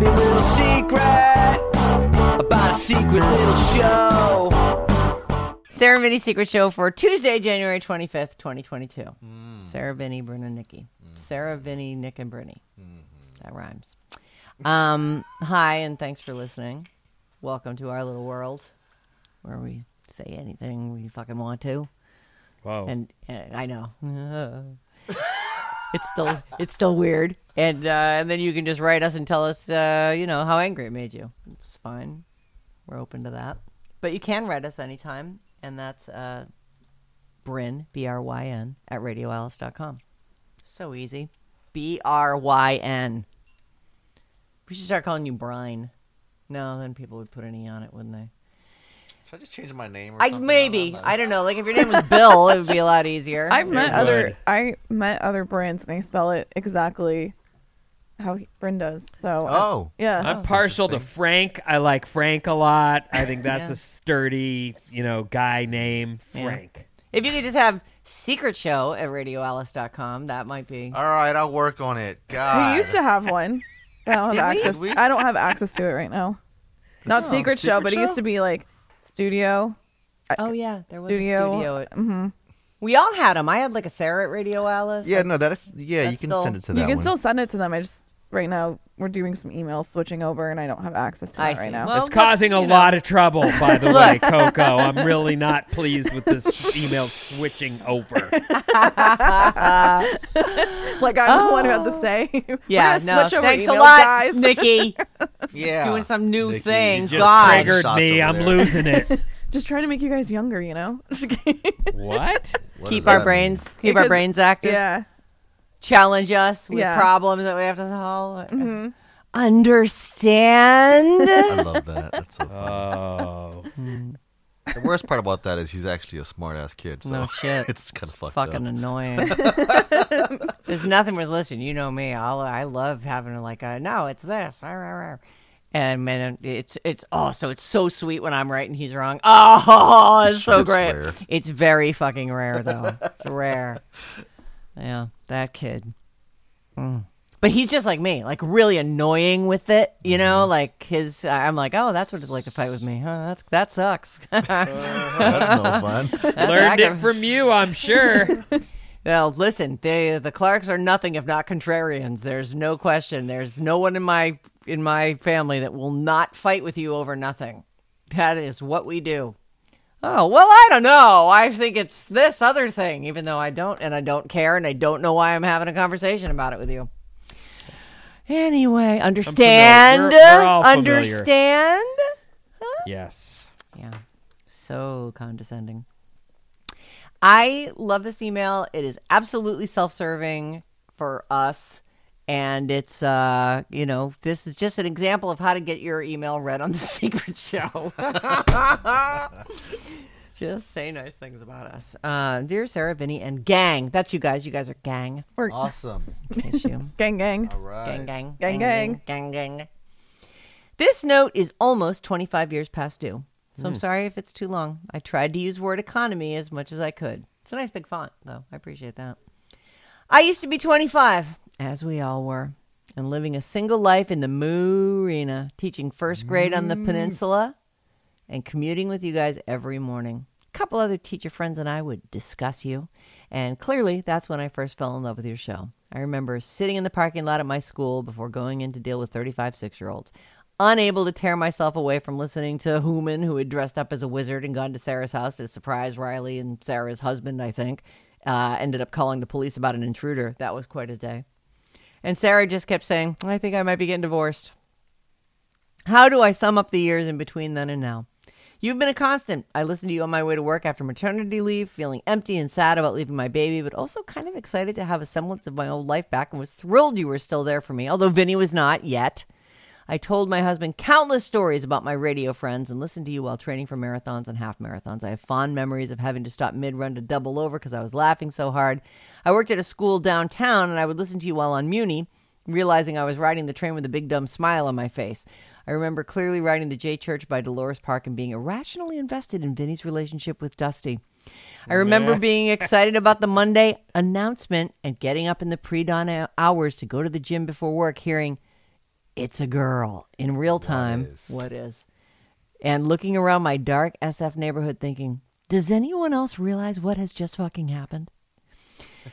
Dirty little secret about a secret little show. Sarah Vinnie Secret Show for Tuesday, January 25th, 2022. Sarah, Vinnie, Bruna, Nikki. Sarah, Vinnie, Nick, and Brittany. That rhymes. Um, hi, and thanks for listening. Welcome to our little world where we say anything we fucking want to. Wow. And, and I know. it's still it's still weird. And uh, and then you can just write us and tell us uh, you know how angry it made you. It's fine. We're open to that. But you can write us anytime, and that's uh, Bryn B R Y N at radioalice.com. So easy. B R Y N. We should start calling you Brine. No, then people would put an E on it, wouldn't they? Should I just change my name? Or I something? maybe. don't. I don't know. Like if your name was Bill, it would be a lot easier. I've met It other would. I met other brands and they spell it exactly how he, Bryn does. So Oh. yeah, I'm partial to Frank. I like Frank a lot. I think that's Yeah. a sturdy, you know, guy name. Yeah. Frank. If you could just have secret show at radioalice.com, that might be. All right, I'll work on it. God. we used to have one. I don't have access. We? I don't have access to it right now. Not Oh, secret, show, Secret but it used to be like studio. Oh yeah, there was Studio, a studio. At, hmm we all had them. I had like a Sarah at Radio Alice. Yeah, no, that's yeah. That's you can still- send it to You that can one. still send it to them. I just right now we're doing some emails switching over, and I don't have access to I that see. right now. Well, it's causing a you know. lot of trouble, by the way, Coco. I'm really not pleased with this email switching over. like I'm the one who had to oh. say. We're Yeah, gonna no. switch over Thanks a emails, lot, guys. Nikki. yeah. doing some new Nikki, thing. you Just God. triggered Shots me. over I'm there. losing it. Just trying to make you guys younger, you know. what? What keep our that brains, keep our Because- brains active. yeah. Challenge us with Yeah. problems that we have to solve. hmm Understand. I love that. That's so funny. Oh. the worst part about that is he's actually a smart ass kid. So No shit. It's kind of fucked fucking up. annoying. There's nothing worth listening. You know me. I'll, I love having like a no. It's this. Rah, rah, rah. And man, it's it's oh, so it's so sweet when I'm right and he's wrong. Oh, it's so It's great. rare. It's very fucking rare though. it's rare. Yeah, that kid. Mm. But he's just like me, like really annoying with it. You know, Mm-hmm. like his. I'm like, oh, that's what it's like to fight with me. Huh, that's that sucks. That's no fun. Learned it from you, I'm sure. Well, listen, they, the Clarks are nothing if not contrarians. There's no question. There's no one in my in my family that will not fight with you over nothing. That is what we do. Oh, well, I don't know. I think it's this other thing, even though I don't and I don't care and I don't know why I'm having a conversation about it with you. Anyway, understand? We're- we're understand? yes. Yeah. So condescending. I love this email. It is absolutely self-serving for us and it's uh, you know, this is just an example of how to get your email read on the secret show. just say nice things about us. Uh, dear Sarah, Vinnie, and gang. That's you guys. You guys are gang. We're Awesome. In case you gang gang. Right. Gang, gang, Gang, gang, gang, gang. This note is almost 25 years past due, so Hmm. I'm sorry if it's too long. I tried to use word economy as much as I could. It's a nice big font, though. I appreciate that. I used to be 25, as we all were, and living a single life in the Marina, teaching first grade on the peninsula and commuting with you guys every morning. A couple other teacher friends and I would discuss you, and clearly that's when I first fell in love with your show. I remember sitting in the parking lot at my school before going in to deal with 35 six year olds. unable to tear myself away from listening to Hooman, who had dressed up as a wizard and gone to Sarah's house to surprise Riley and Sarah's husband, I think. Uh, ended up calling the police about an intruder. That was quite a day. And Sarah just kept saying, I think I might be getting divorced. How do I sum up the years in between then and now? You've been a constant. I listened to you on my way to work after maternity leave, feeling empty and sad about leaving my baby, but also kind of excited to have a semblance of my old life back and was thrilled you were still there for me, although Vinnie was not yet. I told my husband countless stories about my radio friends and listened to you while training for marathons and half marathons. I have fond memories of having to stop mid run to double over because I was laughing so hard. I worked at a school downtown and I would listen to you while on Muni, realizing I was riding the train with a big dumb smile on my face. I remember clearly riding the J Church by Dolores Park and being irrationally invested in Vinnie's relationship with Dusty. I remember being excited about the Monday announcement and getting up in the pre dawn hours to go to the gym before work, hearing, It's a girl in real time. is? What is? And looking around my dark SF neighborhood thinking, Does anyone else realize what has just fucking happened?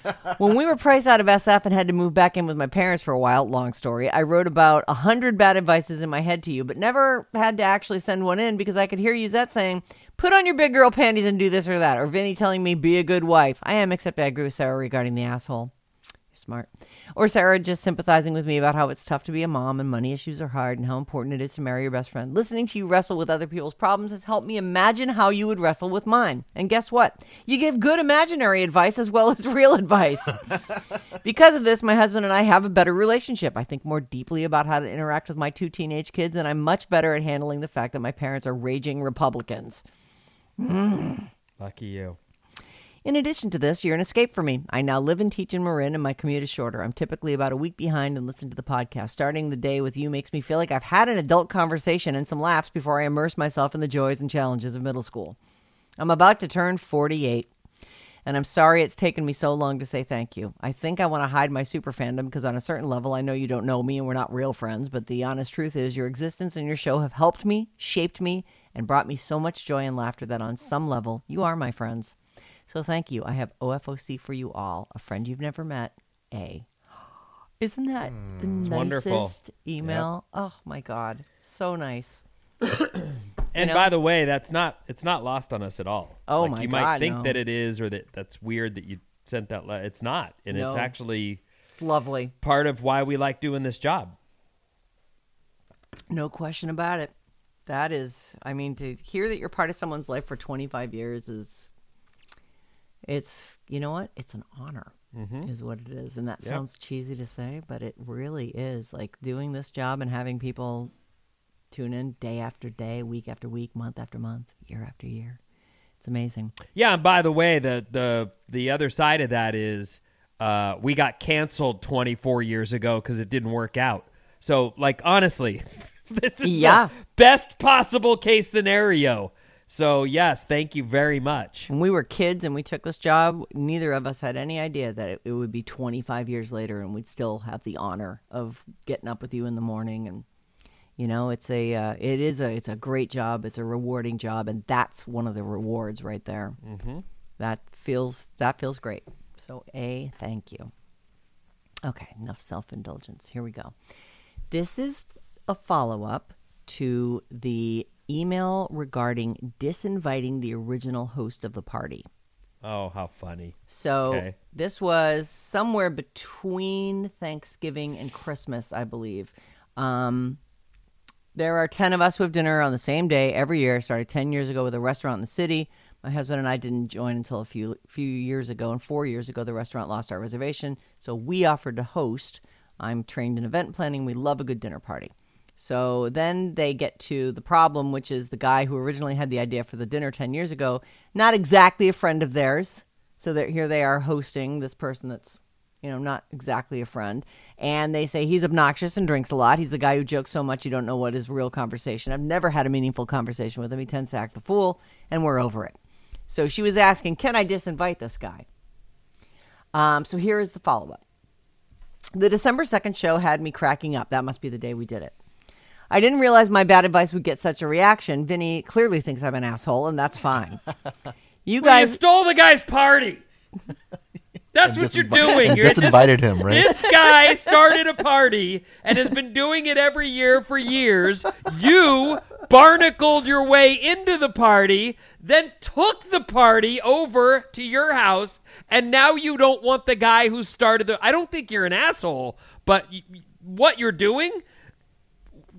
when we were priced out of SF and had to move back in with my parents for a while, long story, I wrote about a hundred bad advices in my head to you, but never had to actually send one in because I could hear Yuzette saying, put on your big girl panties and do this or that, or Vinnie telling me, be a good wife. I am, except I agree with Sarah regarding the asshole. You're smart. Or Sarah just sympathizing with me about how it's tough to be a mom and money issues are hard and how important it is to marry your best friend. Listening to you wrestle with other people's problems has helped me imagine how you would wrestle with mine. And guess what? You give good imaginary advice as well as real advice. because of this, my husband and I have a better relationship. I think more deeply about how to interact with my two teenage kids, and I'm much better at handling the fact that my parents are raging Republicans. Lucky you. In addition to this, you're an escape for me. I now live and teach in Marin, and my commute is shorter. I'm typically about a week behind and listen to the podcast. Starting the day with you makes me feel like I've had an adult conversation and some laughs before I immerse myself in the joys and challenges of middle school. I'm about to turn 48, and I'm sorry it's taken me so long to say thank you. I think I want to hide my super fandom because, on a certain level, I know you don't know me and we're not real friends, but the honest truth is, your existence and your show have helped me, shaped me, and brought me so much joy and laughter that, on some level, you are my friends. So thank you. I have OFOC for you all. A friend you've never met. A. Isn't that the hmm, nicest wonderful. email? Oh my god, so nice. And know? by the way, that's not it's not lost on us at all. Oh like, my you might God, think no. that it is or that that's weird that you sent that le- it's not. And it's actually It's lovely. part of why we like doing this job. No question about it. That is, I mean, to hear that you're part of someone's life for 25 years is, it's, you know what? It's an honor, is what it is. And that Yep. sounds cheesy to say, but it really is. Like doing this job and having people tune in day after day, week after week, month after month, year after year. It's amazing. Yeah, and by the way, the the the other side of that is uh, we got canceled 24 years ago because it didn't work out. So, like, honestly, this is Yeah. the best possible case scenario. So, yes, thank you very much. When we were kids and we took this job, neither of us had any idea that it, it would be 25 years later and we'd still have the honor of getting up with you in the morning and you know, it's a uh, it is a it's a great job, it's a rewarding job and that's one of the rewards right there. Mm-hmm. That feels that feels great. So, A, thank you. Okay, enough self-indulgence. Here we go. This is a follow-up to the email regarding disinviting the original host of the party. Oh, how funny. So Okay. this was somewhere between Thanksgiving and Christmas, I believe. Um, there are 10 of us who have dinner on the same day every year. Started 10 years ago with a restaurant in the city. My husband and I didn't join until a few few years ago, and four years ago, the restaurant lost our reservation. So we offered to host. I'm trained in event planning. We love a good dinner party. So then they get to the problem, which is the guy who originally had the idea for the dinner 10 years ago, not exactly a friend of theirs. So that here they are hosting this person that's, you know, not exactly a friend. And they say he's obnoxious and drinks a lot. He's the guy who jokes so much you don't know what is real conversation. I've never had a meaningful conversation with him. He tends to act the fool, and we're over it. So she was asking, Can I disinvite this guy? Um, so here is the follow up. The December 2nd show had me cracking up. That must be the day we did it. I didn't realize my bad advice would get such a reaction. Vinnie clearly thinks I'm an asshole, and that's fine. You Well, you guys, stole the guy's party. That's And what you're doing. and You're disinvited him, right? This guy started a party and has been doing it every year for years. You barnacled your way into the party, then took the party over to your house, and now you don't want the guy who started the. I don't think you're an asshole, but y- y- what you're doing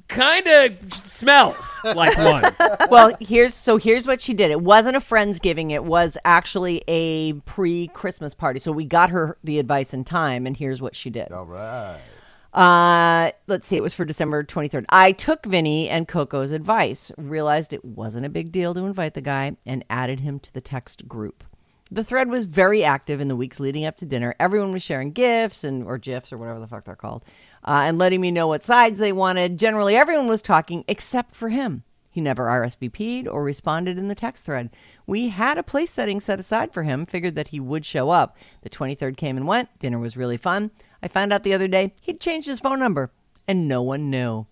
kind of smells like one. well, here's so here's what she did. It wasn't a friendsgiving. It was actually a pre-Christmas party. So we got her the advice in time, and here's what she did. All right. Uh, let's see. It was for December 23rd. I took Vinnie and Coco's advice, realized it wasn't a big deal to invite the guy, and added him to the text group. The thread was very active in the weeks leading up to dinner. Everyone was sharing gifts and or gifs or whatever the fuck they're called, uh, and letting me know what sides they wanted. Generally, everyone was talking except for him. He never RSVP'd or responded in the text thread. We had a place setting set aside for him, figured that he would show up. The 23rd came and went. Dinner was really fun. I found out the other day he'd changed his phone number, and no one knew.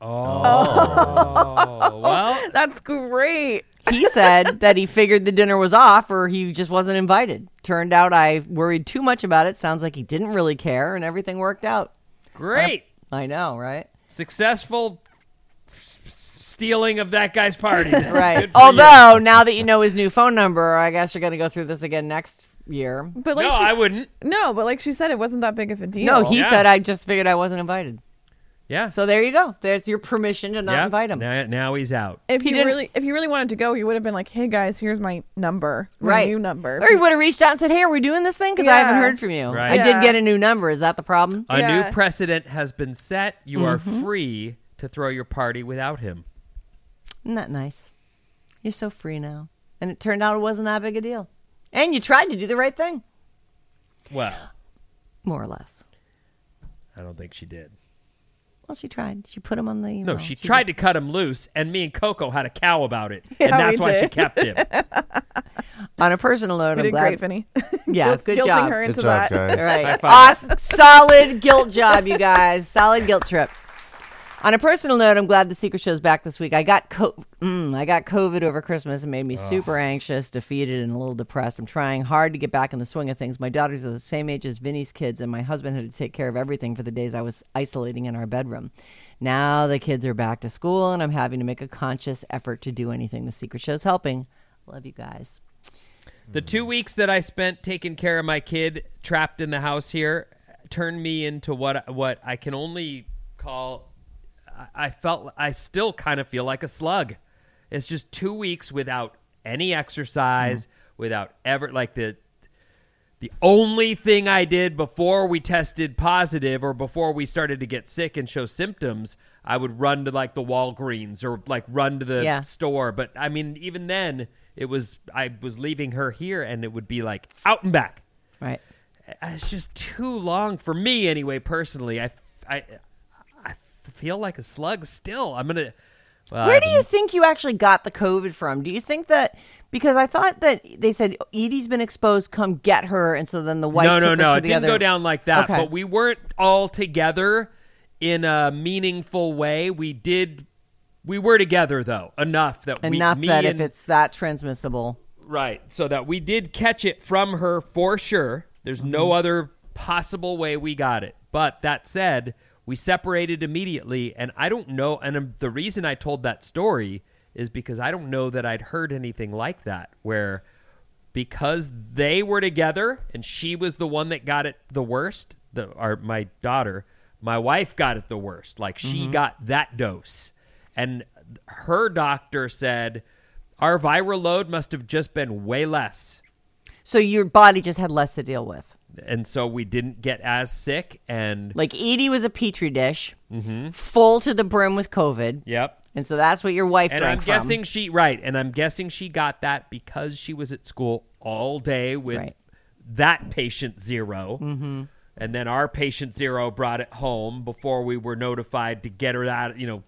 Oh, well, That's great. He said that he figured the dinner was off or he just wasn't invited. Turned out I worried too much about it. Sounds like he didn't really care, and everything worked out. Great. I know, right? Successful s- s- stealing of that guy's party. Right. Good for you. Although now that you know his new phone number, I guess you're going to go through this again next year. But like no, she, I wouldn't. no, but like she said, it wasn't that big of a deal. No, he Yeah. said I just figured I wasn't invited. Yeah. So there you go. There's your permission to not yeah. invite him. Now, now he's out. if he he, didn't- really, if he really wanted to go, he would have been like, "Hey guys, here's my number, my Right. new number." Or he would have reached out and said, "Hey, are we doing this thing? Because I haven't heard from you. Right. I did get a new number. Is that the problem? A Yeah. new precedent has been set. You are Mm-hmm. free to throw your party without him. Isn't that nice? You're so free now. And it turned out it wasn't that big a deal. And you tried to do the right thing, Well, more or less. I don't think she did. Well, she tried. She put him on the. No, she tried to cut him loose, and me and Coco had a cow about it, Yeah, and that's we why she kept him. On a personal note, You I'm did glad. great, Vinnie. Yeah, Guilt- good guilting job. her Good into job, that. guys. All right. High five. Awesome. Solid guilt job, you guys. Solid guilt trip. On a personal note, I'm glad the Secret Show's back this week. I got co- mm, I got COVID over Christmas and made me super anxious, defeated, and a little depressed. I'm trying hard to get back in the swing of things. My daughters are the same age as Vinnie's kids, and my husband had to take care of everything for the days I was isolating in our bedroom. Now the kids are back to school, and I'm having to make a conscious effort to do anything. The Secret Show's helping. Love you guys. The two weeks that I spent taking care of my kid trapped in the house here turned me into what what I can only call. I- felt I still kind of feel like a slug. It's just two weeks without any exercise, mm-hmm. without ever like the the only thing I did before we tested positive or before we started to get sick and show symptoms, I would run to like the Walgreens or like run to the Yeah. store. But I mean, even then, it was I was leaving her here, and it would be like out and back. Right. Uh, it's just too long for me, anyway. Personally, I I feel like a slug still. I'm gonna. Well, Where do you think you actually got the COVID from? Do you think that because I thought that they said Edie's been exposed, come get her, and so then the wife. no, no, no. It didn't other- go down like that. Okay. But we weren't all together in a meaningful way. We did. We were together though enough that we, enough me that and, if it's that transmissible, right, so that we did catch it from her for sure. There's Mm-hmm. no other possible way we got it. But that said, we separated immediately, and I don't know. And um, the reason I told that story is because I don't know that I'd heard anything like that where because they were together and she was the one that got it the worst the or my daughter my wife got it the worst like she got that dose and her doctor said our viral load must have just been way less so your body just had less to deal with. And so we didn't get as sick and Like Edie was a petri dish, Mm-hmm. full to the brim with COVID, yep and so that's what your wife and drank i'm from. guessing she right and i'm guessing she got that because she was at school all day with Right. that patient 0 mm-hmm. and then our patient zero brought it home before we were notified to get her that you know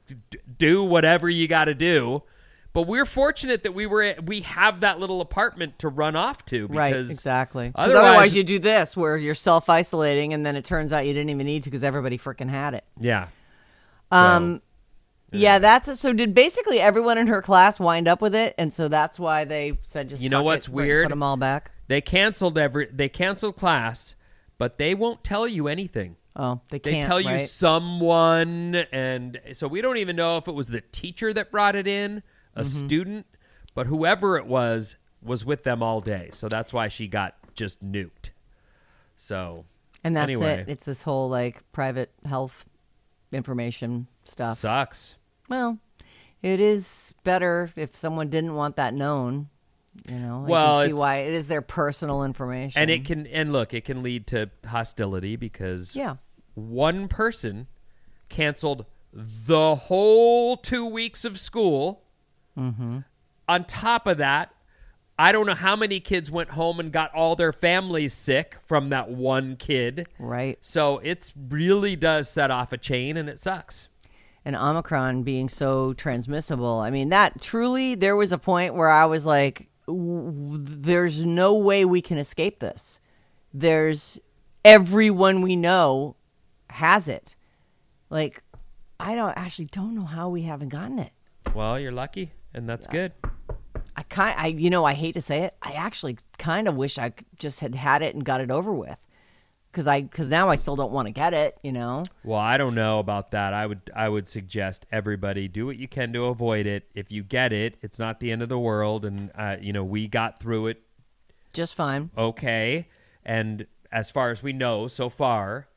do whatever you got to do but we're fortunate that we were we have that little apartment to run off to because Right, exactly. otherwise, otherwise, you do this where you're self isolating, and then it turns out you didn't even need to because everybody freaking had it. yeah Um, yeah, that's it. So did basically everyone in her class wind up with it, and so that's why they said just You know what's it, weird? Put them all back. They canceled every. They canceled class, but they won't tell you anything. Oh, they They can't. tell you right? someone, and so we don't even know if it was the teacher that brought it in, a Mm-hmm. student, but whoever it was was with them all day. So that's why she got just nuked. So and that's anyway, it. It's this whole like private health information stuff. sucks. Well, it is better if someone didn't want that known. You know, I Well, can see why it is their personal information. And it can and look, it can lead to hostility because yeah, one person canceled the whole two weeks of school. Mm-hmm. On top of that, I don't know how many kids went home and got all their families sick from that one kid. right. So it's really does set off a chain, and it sucks. and Omicron being so transmissible. I mean, that truly, there was a point where I was like, there's no way we can escape this. There's everyone we know has it. Like, I don't actually don't know how we haven't gotten it. Well, you're lucky, and that's good. I kind, I you know, I hate to say it. I actually kind of wish I just had had it and got it over with, because I because now I still don't want to get it. You know. Well, I don't know about that. I would I would suggest everybody do what you can to avoid it. If you get it, it's not the end of the world, and uh, you know we got through it Just fine. okay. And as far as we know so far,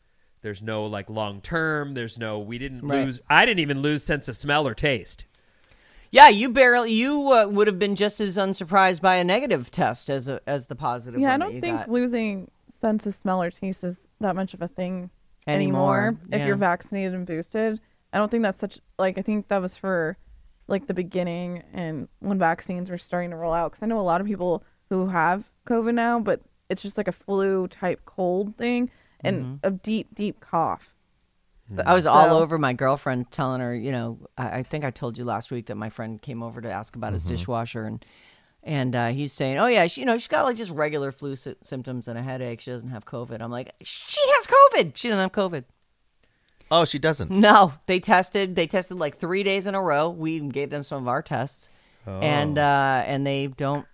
there's no like long term. There's no we didn't Right. lose. I didn't even lose sense of smell or taste. Yeah, you barely you uh, would have been just as unsurprised by a negative test as a, as the positive. Yeah, I don't think got. losing sense of smell or taste is that much of a thing Anymore, anymore. If yeah. you're vaccinated and boosted, I don't think that's such like I think that was for like the beginning and when vaccines were starting to roll out. Because I know a lot of people who have COVID now, but it's just like a flu type cold thing and Mm-hmm. a deep, deep cough. I was all over my girlfriend, telling her, you know, I, I think I told you last week that my friend came over to ask about his dishwasher, and and uh, he's saying, oh yeah, she, you know, she's got like just regular flu sy- symptoms and a headache. She doesn't have COVID. I'm like, she has COVID. She doesn't have COVID. Oh, she doesn't. No, they tested. They tested like three days in a row. We gave them some of our tests, and uh, and they don't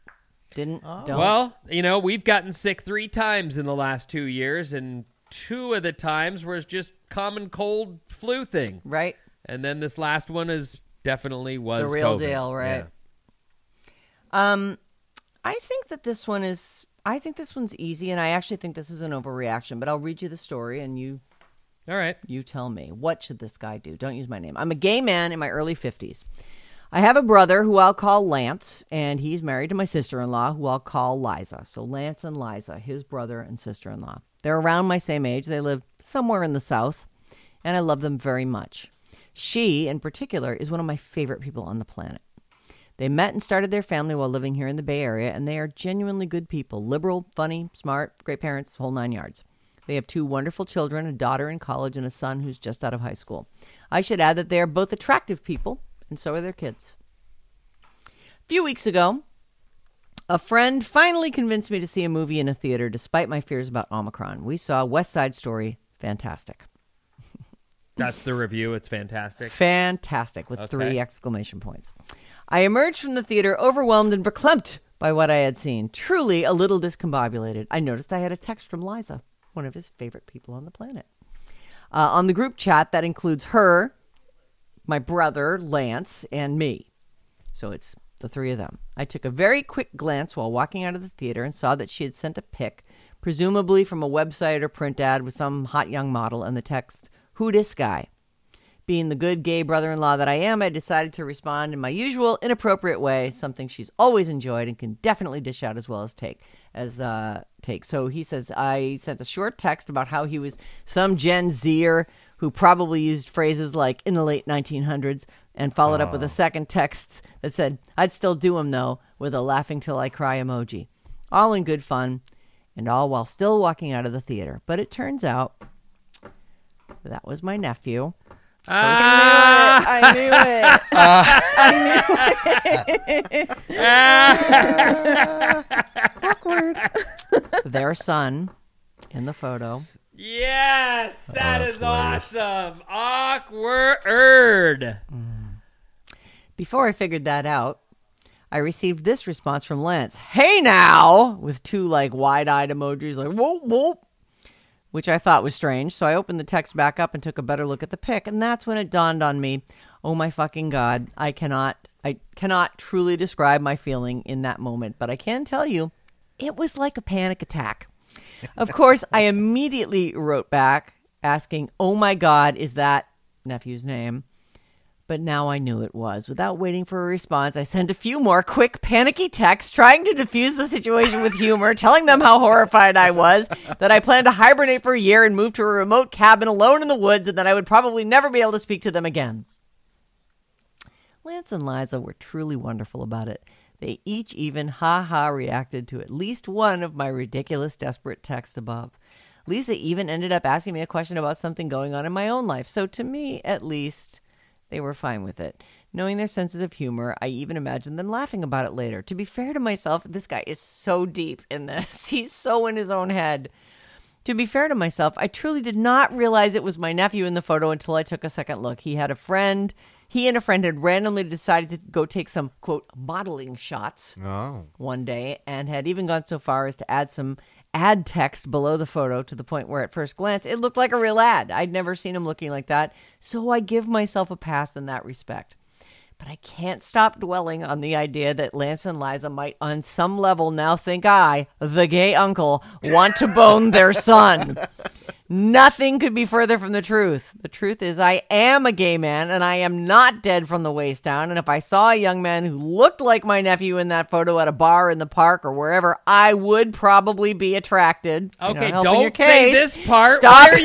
didn't don't. Well, you know we've gotten sick three times in the last two years, and two of the times was just common cold flu thing, right. and then this last one is definitely was The real COVID. deal, right? Yeah. Um, I think that this one is. I think this one's easy, and I actually think this is an overreaction. But I'll read you the story, and you All right. you tell me what should this guy do. Don't use my name. I'm a gay man in my early fifties. I have a brother who I'll call Lance, and he's married to my sister-in-law, who I'll call Liza. So Lance and Liza, his brother and sister-in-law. They're around my same age. They live somewhere in the South, and I love them very much. She, in particular, is one of my favorite people on the planet. They met and started their family while living here in the Bay Area, and they are genuinely good people liberal, funny, smart, great parents, the whole nine yards. They have two wonderful children a daughter in college and a son who's just out of high school. I should add that they are both attractive people, and so are their kids. A few weeks ago, a friend finally convinced me to see a movie in a theater despite my fears about Omicron. We saw West Side Story. Fantastic. That's the review. It's fantastic. Fantastic with Okay. three exclamation points. I emerged from the theater overwhelmed and verklempt by what I had seen, truly a little discombobulated. I noticed I had a text from Liza, one of his favorite people on the planet. Uh, on the group chat, that includes her, my brother, Lance, and me. So it's the three of them. I took a very quick glance while walking out of the theater and saw that she had sent a pic, presumably from a website or print ad with some hot young model, and the text, Who dis guy? Being the good gay brother in law that I am, I decided to respond in my usual inappropriate way, something she's always enjoyed and can definitely dish out as well as take. As uh, take. So he says, I sent a short text about how he was some Gen Zer who probably used phrases like in the late 1900s and followed up with a oh. second text that said, I'd still do him though, with a laughing till I cry emoji. All in good fun and all while still walking out of the theater. But it turns out that was my nephew. Ah! I knew it. I knew ah. ah. Awkward. their son in the photo. Yes, that oh, that's is hilarious. awesome. Awkward. Mm. Before I figured that out, I received this response from Lance Hey now! with two like wide eyed emojis, like whoop whoop, which I thought was strange. So I opened the text back up and took a better look at the pic, and that's when it dawned on me oh my fucking God, I cannot. I cannot truly describe my feeling in that moment, but I can tell you it was like a panic attack. Of course, I immediately wrote back asking, Oh my God, is that nephew's name? But now I knew it was. Without waiting for a response, I sent a few more quick, panicky texts trying to diffuse the situation with humor, telling them how horrified I was, that I planned to hibernate for a year and move to a remote cabin alone in the woods, and that I would probably never be able to speak to them again. Lance and Liza were truly wonderful about it. They each even ha ha reacted to at least one of my ridiculous, desperate texts above. Lisa even ended up asking me a question about something going on in my own life. So, to me, at least, they were fine with it. Knowing their senses of humor, I even imagined them laughing about it later. To be fair to myself, this guy is so deep in this. He's so in his own head. To be fair to myself, I truly did not realize it was my nephew in the photo until I took a second look. He had a friend. He and a friend had randomly decided to go take some, quote, modeling shots Oh. one day and had even gone so far as to add some ad text below the photo to the point where at first glance it looked like a real ad. I'd never seen him looking like that, so I give myself a pass in that respect. But I can't stop dwelling on the idea that Lance and Liza might, on some level, now think I, the gay uncle, want to bone their son. Nothing could be further from the truth. The truth is, I am a gay man and I am not dead from the waist down. And if I saw a young man who looked like my nephew in that photo at a bar in the park or wherever, I would probably be attracted. Okay, don't say this part. Stop saying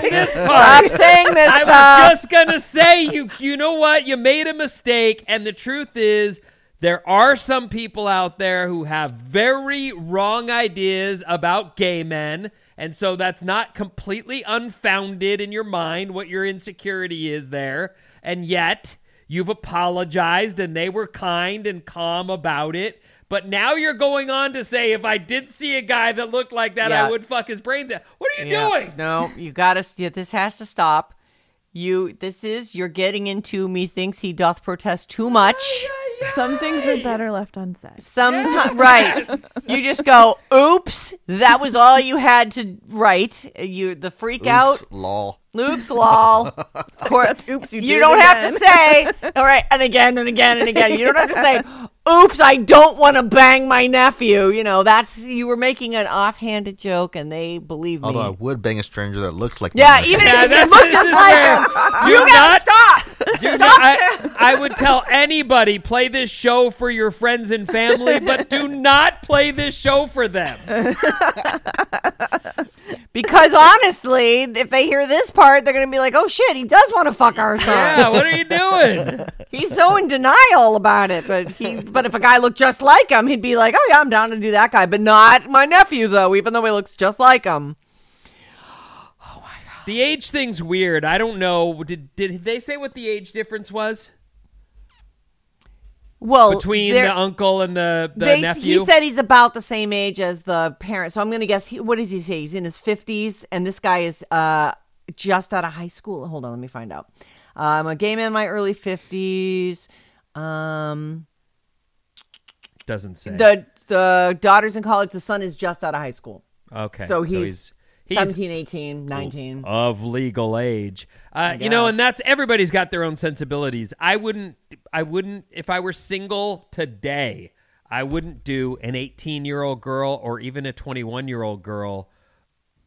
saying this part? Stop saying this I stuff. was just gonna say you. You know what? You made a mistake, and the truth is. There are some people out there who have very wrong ideas about gay men, and so that's not completely unfounded in your mind what your insecurity is there. And yet, you've apologized and they were kind and calm about it. But now you're going on to say if I did see a guy that looked like that, Yeah. I would fuck his brains out. What are you Yeah. doing? No, you gotta. Yeah, this has to stop. You. This is. You're getting into me. Thinks he doth protest too much. Oh Some things are better left unsaid. Sometimes, right? You just go, "Oops, that was all you had to write." You the freak out. Oops, lol. Oops, lol. Cor- Except, oops, you you did don't have to say, all right, and again and again and again. You don't have to say, oops, I don't want to bang my nephew. You know, that's, you were making an offhanded joke and they believe me. Although I would bang a stranger that looked like yeah, me. even Yeah, if you that's look this just like him. do You gotta not- stop. Dude, Stop I, I would tell anybody play this show for your friends and family, but do not play this show for them. Because honestly, if they hear this part, they're going to be like, oh shit, he does want to fuck our son. Yeah, what are you doing? He's so in denial about it, but he. But if a guy looked just like him, he'd be like, "Oh yeah, I'm down to do that guy," but not my nephew though, even though he looks just like him. Oh my God. The age thing's weird. I don't know. Did did they say what the age difference was Well, between the uncle and the, the they, nephew? he said he's about the same age as the parent, so I'm gonna guess. He, what does he say? He's in his 50s, and this guy is uh just out of high school. Hold on, let me find out. I'm a gay man in my early 50s. Um, Doesn't say. the the daughter's in college. The son is just out of high school. okay, so he's he's 17, 18, 19. of legal age. Uh, you know, and that's everybody's got their own sensibilities. I wouldn't, I wouldn't, if I were single today, I wouldn't do an 18 year old girl or even a 21 year old girl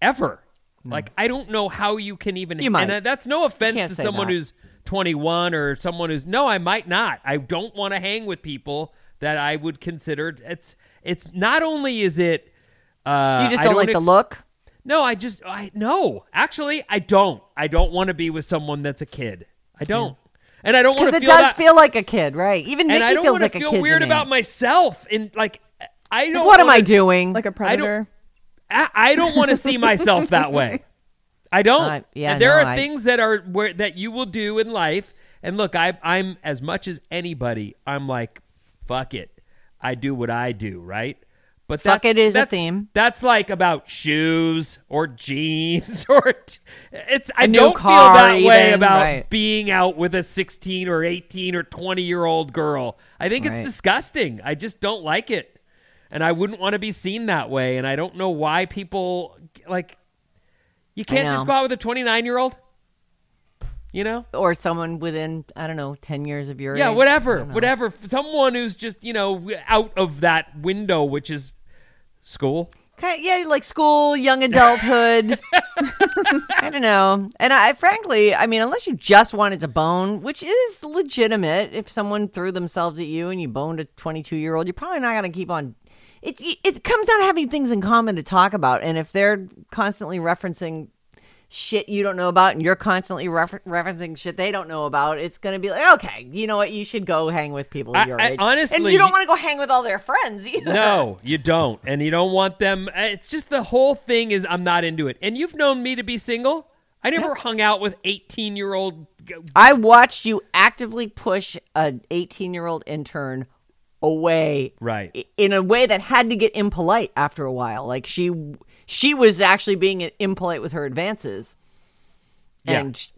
ever. Like, I don't know how you can even. You might. And uh, that's no offense to someone that. who's 21 or someone who's. No, I might not. I don't want to hang with people that I would consider. It's, it's not only is it. Uh, you just I don't, like the look. No, I just I no. Actually, I don't. I don't want to be with someone that's a kid. I don't. And I don't want to. Because to it does that, feel like a kid, right? Even and I don't feels want like to a feel kid. weird to about myself and like I don't What am wanna- I doing? Like a I don't- I, I don't want to see myself that way. I don't. Uh, yeah, and there no, are I- things that are where that you will do in life. And look, I, I'm as much as anybody. I'm like, fuck it. I do what I do, right? But Fuck that's, it is a theme. That's like about shoes or jeans or t- it's. I don't feel that way about right. being out with a 16 or 18 or 20 year old girl. I think it's Right. disgusting. I just don't like it, and I wouldn't want to be seen that way. And I don't know why people like. You can't just go out with a 29 year old. You know. or someone within I don't know ten years of your Yeah, age. Whatever, whatever. Someone who's just you know out of that window, which is school. Kind yeah, like school, young adulthood. I don't know. And I frankly, I mean, unless you just wanted to bone, which is legitimate, if someone threw themselves at you and you boned a 22 year old, you're probably not going to keep on. It, it comes down to having things in common to talk about. And if they're constantly referencing shit you don't know about and you're constantly refer- referencing shit they don't know about, it's going to be like, okay, you know what? You should go hang with people I- your I- age. and you don't want to go hang with all their friends either. No, you don't, and you don't want them. uh, It's just the whole thing is I'm not into it. And you've known me to be single. I never hung out with 18 year old. I watched you actively push an 18 year old intern away Right. in a way that had to get impolite after a while like she she was actually being impolite with her advances. And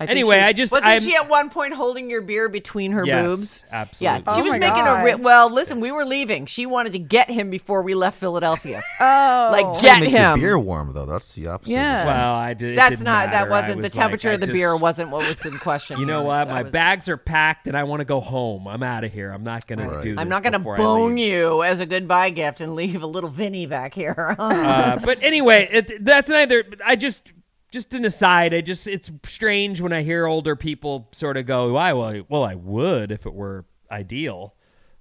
I Anyway, was- I just- wasn't I'm- she at one point holding your beer between her Yes, boobs absolutely. yeah she Oh was my making a ri- well listen we were leaving she wanted to get him before we left philadelphia Oh, like Gotta get make him your beer warm though. That's the opposite. Yeah. Well, I did. that's didn't not that matter. I wasn't the temperature like, of the I beer wasn't what was in question You know here. what? That My was- bags are packed, and I want to go home. I'm out of here. I'm not going Right. to do. I'm not going to bone you as a goodbye gift and leave a little Vinnie back here. Uh, but anyway, it, that's neither. I just, just an aside. I just, it's strange when I hear older people sort of go, "Why? Well, I, well, I would if it were ideal,"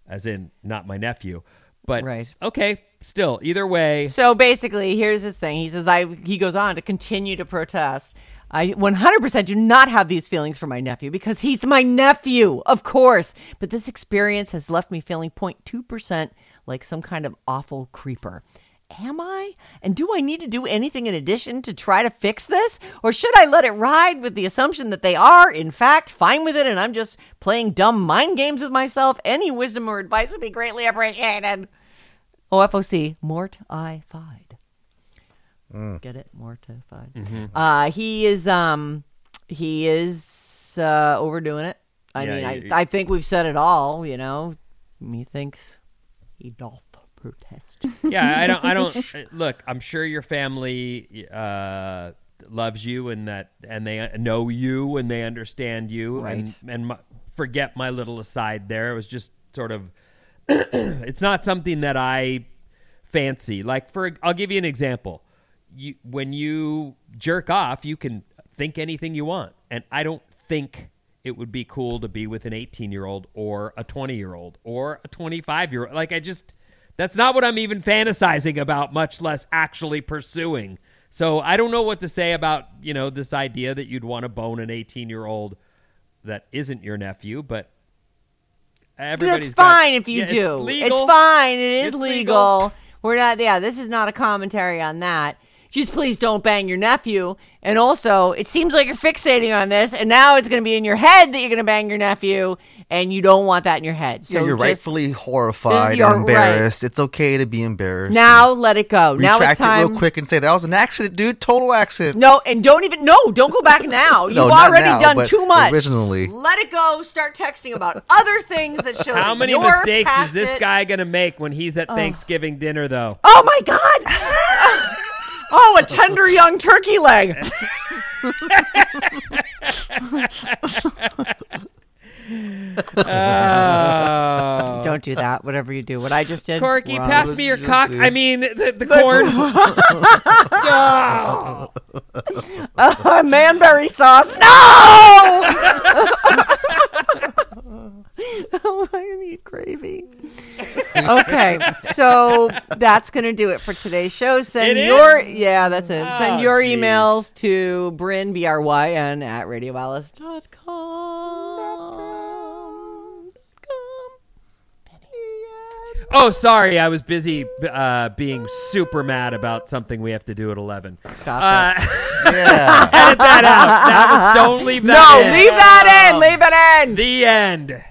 as in not my nephew. But Right. okay, still, either way, so basically, here's his thing. He says, "I." He goes on to continue to protest. I 100% do not have these feelings for my nephew because he's my nephew, of course. But this experience has left me feeling 0.2% like some kind of awful creeper. Am I? And do I need to do anything in addition to try to fix this? Or should I let it ride with the assumption that they are, in fact, fine with it and I'm just playing dumb mind games with myself? Any wisdom or advice would be greatly appreciated. OFOC, Mort I Fide. Get it? Mortified. Uh, he is, um, he is, uh, overdoing it. I Yeah, mean, you- I, I think we've said it all, you know. Methinks he doth protest. yeah, I don't. I don't. Look, I'm sure your family uh, loves you, and that, and they know you, and they understand you, and and my, forget my little aside there. It was just sort of. it's not something that I fancy. Like for, I'll give you an example. You when you jerk off, you can think anything you want, and I don't think it would be cool to be with an 18 year old or a 20 year old or a 25 year old. Like I just, that's not what I'm even fantasizing about, much less actually pursuing. So I don't know what to say about you know this idea that you'd want to bone an 18 year old that isn't your nephew, but everybody's That's got- fine if you Yeah, do. It's, legal. fine. It is It's legal. legal. We're not. Yeah, this is not a commentary on that. Just please don't bang your nephew. And also, it seems like you're fixating on this, and now it's going to be in your head that you're going to bang your nephew, and you don't want that in your head. So yeah, you're just- rightfully horrified You're and embarrassed. It's okay to be embarrassed. now let it go. and now it's retract it real quick and say that was an accident, dude. Total accident. No, and don't even no, don't go back now. You've No, already now, done but too much. originally. let it go. Start texting about other things that show you. How many mistakes is this it. guy gonna make when he's at Thanksgiving dinner, though? Oh my god! oh, a tender young turkey leg. Oh. Don't do that. Whatever you do, what I just did. Corky, wrong. pass me your cock. do- I mean, the, the corn. Uh, manberry sauce. No! oh, I need gravy. Okay, so that's gonna do it for today's show. Send It your is? yeah, that's it. Send Oh, your jeez. emails to Bryn B R Y N at radioalice.com. oh, sorry, I was busy uh, being super mad about something we have to do at eleven. Stop Uh, Yeah. edit that out. That was, don't leave that. No, in. leave that in. Leave it in. The end.